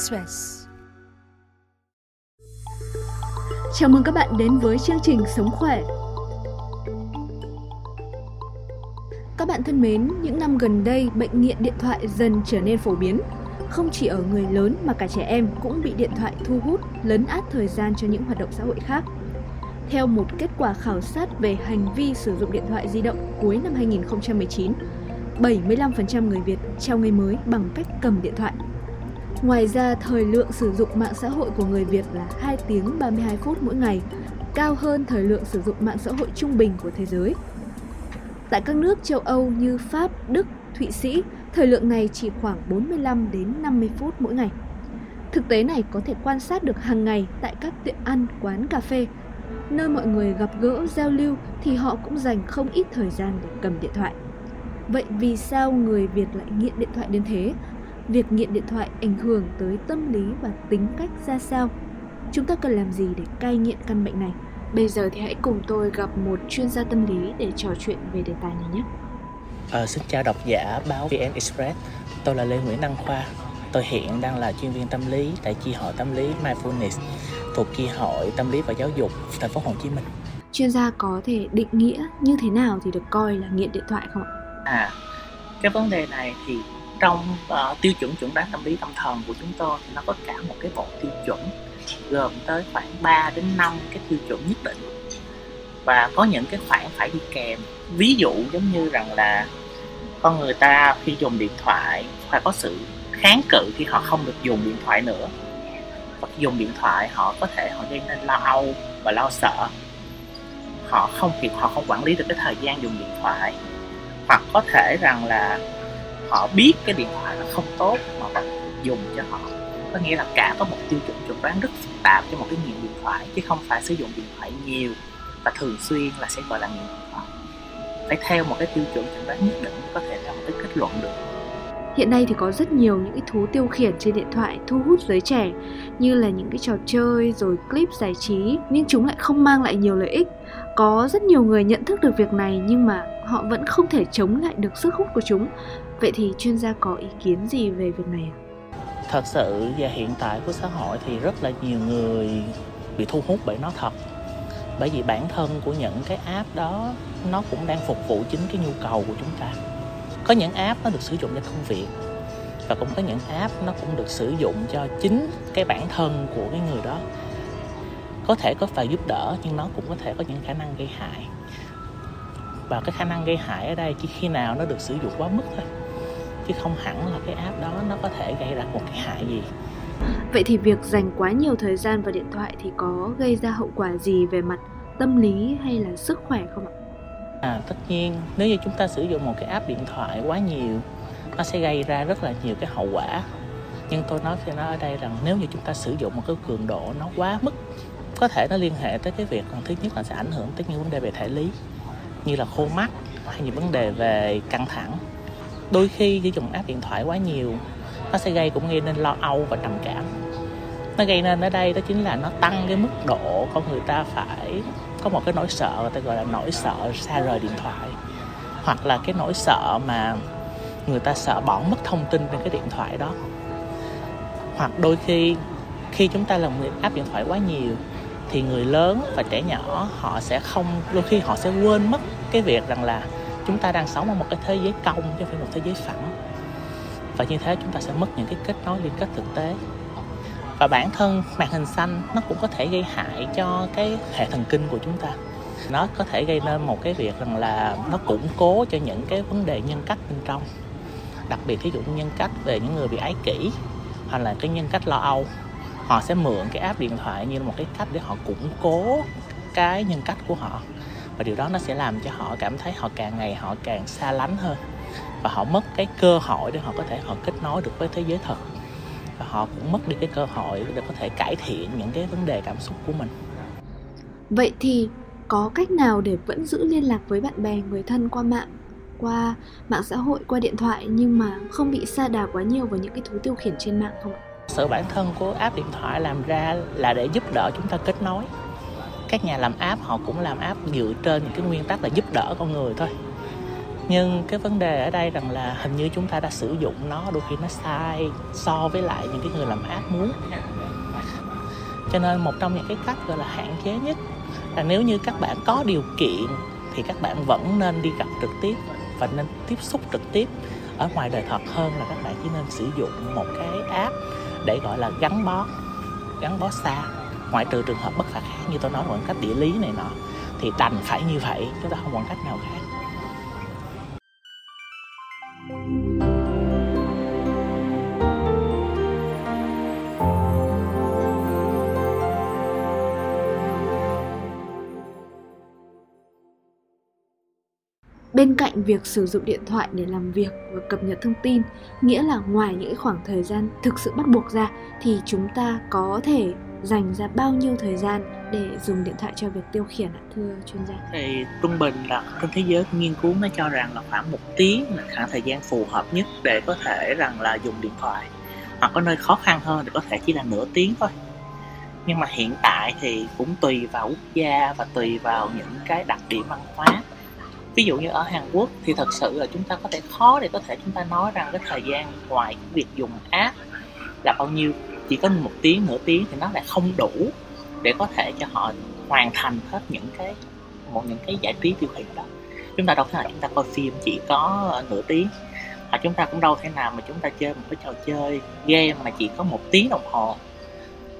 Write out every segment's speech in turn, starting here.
Express. Chào mừng các bạn đến với chương trình Sống khỏe. Các bạn thân mến, những năm gần đây, bệnh nghiện điện thoại dần trở nên phổ biến. Không chỉ ở người lớn mà cả trẻ em cũng bị điện thoại thu hút, lấn át thời gian cho những hoạt động xã hội khác. Theo một kết quả khảo sát về hành vi sử dụng điện thoại di động cuối năm 2019, 75% người Việt trao ngày mới bằng cách cầm điện thoại. Ngoài ra, thời lượng sử dụng mạng xã hội của người Việt là 2 tiếng 32 phút mỗi ngày, cao hơn thời lượng sử dụng mạng xã hội trung bình của thế giới. Tại các nước châu Âu như Pháp, Đức, Thụy Sĩ, thời lượng này chỉ khoảng 45 đến 50 phút mỗi ngày. Thực tế này có thể quan sát được hàng ngày tại các tiệm ăn, quán cà phê. Nơi mọi người gặp gỡ, giao lưu thì họ cũng dành không ít thời gian để cầm điện thoại. Vậy vì sao người Việt lại nghiện điện thoại đến thế? Việc nghiện điện thoại ảnh hưởng tới tâm lý và tính cách ra sao? Chúng ta cần làm gì để cai nghiện căn bệnh này? Bây giờ thì hãy cùng tôi gặp một chuyên gia tâm lý để trò chuyện về đề tài này nhé. À, xin chào độc giả báo VN Express. Tôi là Lê Nguyễn Đăng Khoa. Tôi hiện đang là chuyên viên tâm lý tại chi hội tâm lý Mindfulness thuộc chi hội tâm lý và giáo dục thành phố Hồ Chí Minh. Chuyên gia có thể định nghĩa như thế nào thì được coi là nghiện điện thoại không ạ? À, cái vấn đề này thì trong uh, tiêu chuẩn chuẩn đoán tâm lý tâm thần của chúng tôi thì nó có cả một cái bộ tiêu chuẩn gồm tới khoảng 3 đến 5 cái tiêu chuẩn nhất định. Và có những cái khoản phải đi kèm. Ví dụ giống như rằng là con người ta khi dùng điện thoại phải có sự kháng cự khi họ không được dùng điện thoại nữa. Hoặc dùng điện thoại họ có thể họ gây nên lo âu và lo sợ. Họ không kịp họ không quản lý được cái thời gian dùng điện thoại. Hoặc có thể rằng là họ biết cái điện thoại là không tốt mà vẫn dùng cho họ. Có nghĩa là cả có một tiêu chuẩn chuẩn đoán rất phức tạp cho một cái nghiện điện thoại, chứ không phải sử dụng điện thoại nhiều và thường xuyên là sẽ gọi là nghiện điện thoại. Phải theo một cái tiêu chuẩn chuẩn đoán nhất định có thể ra một cái kết luận được. Hiện nay thì có rất nhiều những cái thú tiêu khiển trên điện thoại thu hút giới trẻ, như là những cái trò chơi, rồi clip giải trí, nhưng chúng lại không mang lại nhiều lợi ích. Có rất nhiều người nhận thức được việc này, nhưng mà họ vẫn không thể chống lại được sức hút của chúng. Vậy thì chuyên gia có ý kiến gì về việc này ạ? thật sự và hiện tại của xã hội thì rất là nhiều người bị thu hút bởi nó thật bởi vì bản thân của những cái app đó, nó cũng đang phục vụ chính cái nhu cầu của chúng ta có những app nó được sử dụng cho công việc và cũng có những app nó cũng được sử dụng cho chính cái bản thân của cái người đó. Có thể có phải giúp đỡ nhưng nó cũng có thể có những khả năng gây hại. Và cái khả năng gây hại ở đây chỉ khi nào nó được sử dụng quá mức thôi, chứ không hẳn là cái app đó nó có thể gây ra một cái hại gì. Vậy thì việc dành quá nhiều thời gian vào điện thoại thì có gây ra hậu quả gì về mặt tâm lý hay là sức khỏe không ạ? À, tất nhiên nếu như chúng ta sử dụng một cái app điện thoại quá nhiều nó sẽ gây ra rất là nhiều cái hậu quả. Nhưng tôi nói thì nó ở đây rằng nếu như chúng ta sử dụng một cái cường độ nó quá mức có thể nó liên hệ tới cái việc còn thứ nhất là sẽ ảnh hưởng tới những vấn đề về thể lý như là khô mắt hay những vấn đề về căng thẳng. Đôi khi sử dụng app điện thoại quá nhiều nó sẽ gây cũng gây nên lo âu và trầm cảm. Nó gây nên ở đây đó chính là nó tăng cái mức độ con người ta phải có một cái nỗi sợ người ta gọi là nỗi sợ xa rời điện thoại. Hoặc là cái nỗi sợ mà người ta sợ bỏ mất thông tin trên cái điện thoại đó. Hoặc đôi khi khi chúng ta làm app điện thoại quá nhiều, thì người lớn và trẻ nhỏ họ sẽ không, đôi khi họ sẽ quên mất cái việc rằng là chúng ta đang sống ở một cái thế giới công chứ không phải một thế giới phẳng. Và như thế chúng ta sẽ mất những cái kết nối liên kết thực tế và bản thân màn hình xanh nó cũng có thể gây hại cho cái hệ thần kinh của chúng ta. Nó có thể gây nên một cái việc rằng là nó củng cố cho những cái vấn đề nhân cách bên trong. Đặc biệt ví dụ nhân cách về những người bị ái kỷ, hoặc là cái nhân cách lo âu. Họ sẽ mượn cái app điện thoại như một cái cách để họ củng cố cái nhân cách của họ. Và điều đó nó sẽ làm cho họ cảm thấy họ càng ngày họ càng xa lánh hơn. Và họ mất cái cơ hội để họ có thể họ kết nối được với thế giới thật và họ cũng mất đi cái cơ hội để có thể cải thiện những cái vấn đề cảm xúc của mình. Vậy thì có cách nào để vẫn giữ liên lạc với bạn bè, người thân qua mạng, qua mạng xã hội, qua điện thoại nhưng mà không bị sa đà quá nhiều vào những cái thú tiêu khiển trên mạng không ạ? sự bản thân của app điện thoại làm ra là để giúp đỡ chúng ta kết nối. Các nhà làm app họ cũng làm app dựa trên những cái nguyên tắc là giúp đỡ con người thôi nhưng cái vấn đề ở đây rằng là hình như chúng ta đã sử dụng nó đôi khi nó sai so với lại những cái người làm ác muốn. Cho nên một trong những cái cách gọi là hạn chế nhất là nếu như các bạn có điều kiện thì các bạn vẫn nên đi gặp trực tiếp và nên tiếp xúc trực tiếp. Ở ngoài đời thật hơn là các bạn chỉ nên sử dụng một cái app để gọi là gắn bó gắn bó xa. Ngoại trừ trường hợp bất khả kháng như tôi nói khoảng cách địa lý này nọ, thì đành phải như vậy chúng ta không còn cách nào khác. Bên cạnh việc sử dụng điện thoại để làm việc và cập nhật thông tin, nghĩa là ngoài những khoảng thời gian thực sự bắt buộc ra thì chúng ta có thể dành ra bao nhiêu thời gian để dùng điện thoại cho việc tiêu khiển ạ, thưa chuyên gia? Thì trung bình là trên thế giới nghiên cứu nó cho rằng là khoảng một tiếng là khoảng thời gian phù hợp nhất để có thể rằng là dùng điện thoại. Hoặc có nơi khó khăn hơn thì có thể chỉ là nửa tiếng thôi. Nhưng mà hiện tại thì cũng tùy vào quốc gia và tùy vào những cái đặc điểm văn hóa ví dụ như ở Hàn Quốc thì thật sự là chúng ta có thể khó để có thể chúng ta nói rằng cái thời gian ngoài cái việc dùng app là bao nhiêu. Chỉ có một tiếng, nửa tiếng thì nó lại không đủ để có thể cho họ hoàn thành hết những cái, một những cái giải trí tiêu khiển đó. Chúng ta đâu thể nào chúng ta coi phim chỉ có ờ, nửa tiếng, hoặc chúng ta cũng đâu thể nào mà chúng ta chơi một cái trò chơi game mà chỉ có một tiếng đồng hồ.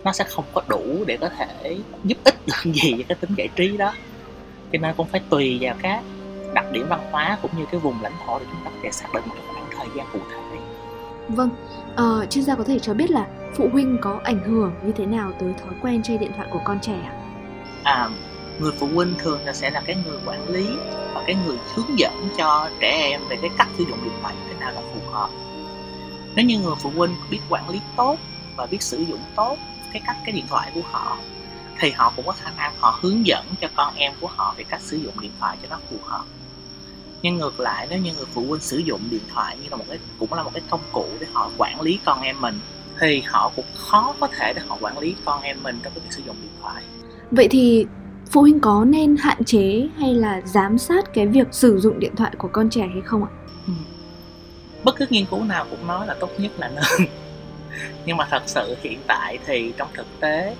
Nó sẽ không có đủ để có thể giúp ích được gì cho cái tính giải trí đó. Cho nên cũng phải tùy vào các đặc điểm văn hóa cũng như cái vùng lãnh thổ để chúng ta có thể xác định một cái khoảng thời gian cụ thể. Vâng à, chuyên gia có thể cho biết là phụ huynh có ảnh hưởng như thế nào tới thói quen chơi điện thoại của con trẻ ạ? À, người phụ huynh thường là sẽ là cái người quản lý và cái người hướng dẫn cho trẻ em về cái cách sử dụng điện thoại như thế nào là phù hợp. Nếu như người phụ huynh biết quản lý tốt và biết sử dụng tốt cái cách cái điện thoại của họ thì họ cũng có khả năng họ hướng dẫn cho con em của họ về cách sử dụng điện thoại cho nó phù hợp nhưng ngược lại nếu như người phụ huynh sử dụng điện thoại như là một cái cũng là một cái công cụ để họ quản lý con em mình thì họ cũng khó có thể để họ quản lý con em mình trong cái việc sử dụng điện thoại. Vậy thì phụ huynh có nên hạn chế hay là giám sát cái việc sử dụng điện thoại của con trẻ hay không ạ? Ừ. bất cứ nghiên cứu nào cũng nói là tốt nhất là nên. Nhưng mà thật sự hiện tại thì trong thực tế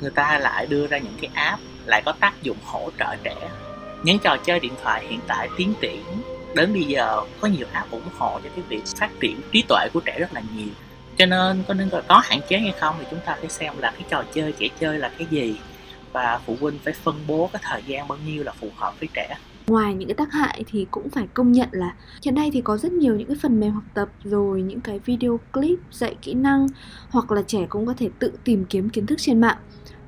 người ta lại đưa ra những cái app lại có tác dụng hỗ trợ trẻ những trò chơi điện thoại hiện tại tiến triển. Đến bây giờ có nhiều app ủng hộ cho cái việc phát triển trí tuệ của trẻ rất là nhiều. Cho nên có nên có hạn chế hay không thì chúng ta phải xem là cái trò chơi trẻ chơi là cái gì và phụ huynh phải phân bố cái thời gian bao nhiêu là phù hợp với trẻ. Ngoài những cái tác hại thì cũng phải công nhận là hiện nay thì có rất nhiều những cái phần mềm học tập rồi những cái video clip dạy kỹ năng hoặc là trẻ cũng có thể tự tìm kiếm kiến thức trên mạng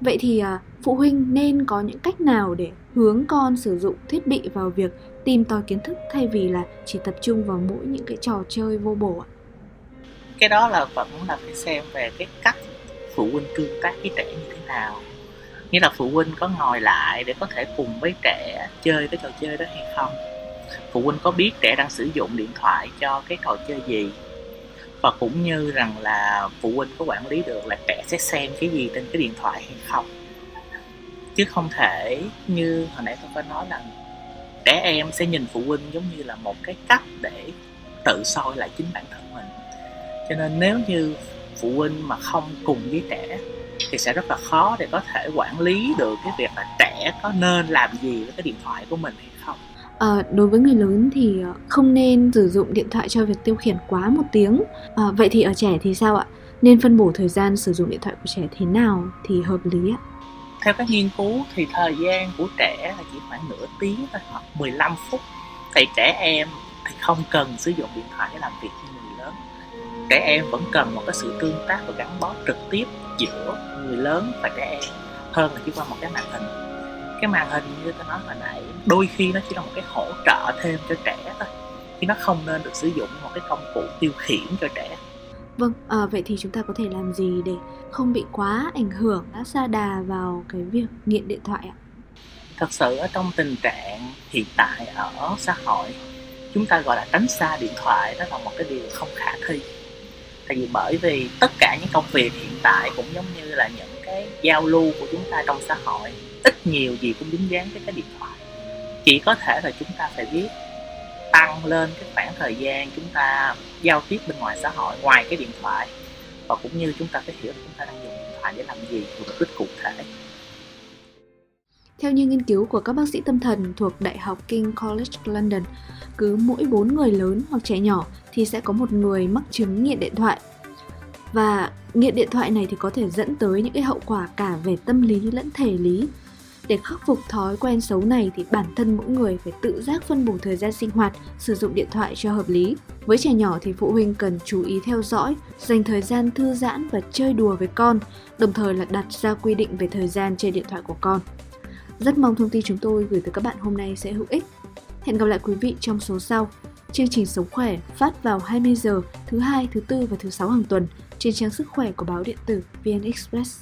vậy thì à, phụ huynh nên có những cách nào để hướng con sử dụng thiết bị vào việc tìm tòi kiến thức thay vì là chỉ tập trung vào mỗi những cái trò chơi vô bổ ạ? Cái đó là vẫn là phải xem về cái cách phụ huynh tương tác với trẻ như thế nào. Nghĩa là phụ huynh có ngồi lại để có thể cùng với trẻ chơi cái trò chơi đó hay không? Phụ huynh có biết trẻ đang sử dụng điện thoại cho cái trò chơi gì? Và cũng như rằng là phụ huynh có quản lý được là trẻ sẽ xem cái gì trên cái điện thoại hay không. Chứ không thể như hồi nãy tôi có nói là trẻ em sẽ nhìn phụ huynh giống như là một cái cách để tự soi lại chính bản thân mình. Cho nên nếu như phụ huynh mà không cùng với trẻ thì sẽ rất là khó để có thể quản lý được cái việc là trẻ có nên làm gì với cái điện thoại của mình hay không. À, đối với người lớn thì ờ, không nên sử dụng điện thoại cho việc tiêu khiển quá một tiếng. À, vậy thì ở trẻ thì sao ạ? Nên phân bổ thời gian sử dụng điện thoại của trẻ thế nào thì hợp lý ạ? Theo các nghiên cứu thì thời gian của trẻ là chỉ khoảng nửa tiếng thôi hoặc 15 phút. Thì trẻ em thì không cần sử dụng điện thoại để làm việc như người lớn. Trẻ em vẫn cần một cái sự tương tác và gắn bó trực tiếp giữa người lớn và trẻ em hơn là chỉ qua một cái màn hình cái màn hình như tôi nói hồi nãy đôi khi nó chỉ là một cái hỗ trợ thêm cho trẻ thôi chứ nó không nên được sử dụng một cái công cụ tiêu khiển cho trẻ Vâng, à, vậy thì chúng ta có thể làm gì để không bị quá ảnh hưởng, đã xa đà vào cái việc nghiện điện thoại ạ? Thật sự ở trong tình trạng hiện tại ở xã hội, chúng ta gọi là tránh xa điện thoại đó là một cái điều không khả thi. Tại vì bởi vì tất cả những công việc hiện tại cũng giống như là những cái giao lưu của chúng ta trong xã hội ít nhiều gì cũng dính dáng với cái điện thoại chỉ có thể là chúng ta phải biết tăng lên cái khoảng thời gian chúng ta giao tiếp bên ngoài xã hội ngoài cái điện thoại và cũng như chúng ta phải hiểu chúng ta đang dùng điện thoại để làm gì một mục đích cụ thể theo như nghiên cứu của các bác sĩ tâm thần thuộc Đại học King College London, cứ mỗi 4 người lớn hoặc trẻ nhỏ thì sẽ có một người mắc chứng nghiện điện thoại. Và nghiện điện thoại này thì có thể dẫn tới những cái hậu quả cả về tâm lý lẫn thể lý. Để khắc phục thói quen xấu này thì bản thân mỗi người phải tự giác phân bổ thời gian sinh hoạt, sử dụng điện thoại cho hợp lý. Với trẻ nhỏ thì phụ huynh cần chú ý theo dõi, dành thời gian thư giãn và chơi đùa với con, đồng thời là đặt ra quy định về thời gian chơi điện thoại của con. Rất mong thông tin chúng tôi gửi tới các bạn hôm nay sẽ hữu ích. Hẹn gặp lại quý vị trong số sau. Chương trình Sống Khỏe phát vào 20 giờ thứ hai, thứ tư và thứ sáu hàng tuần trên trang sức khỏe của báo điện tử VN Express.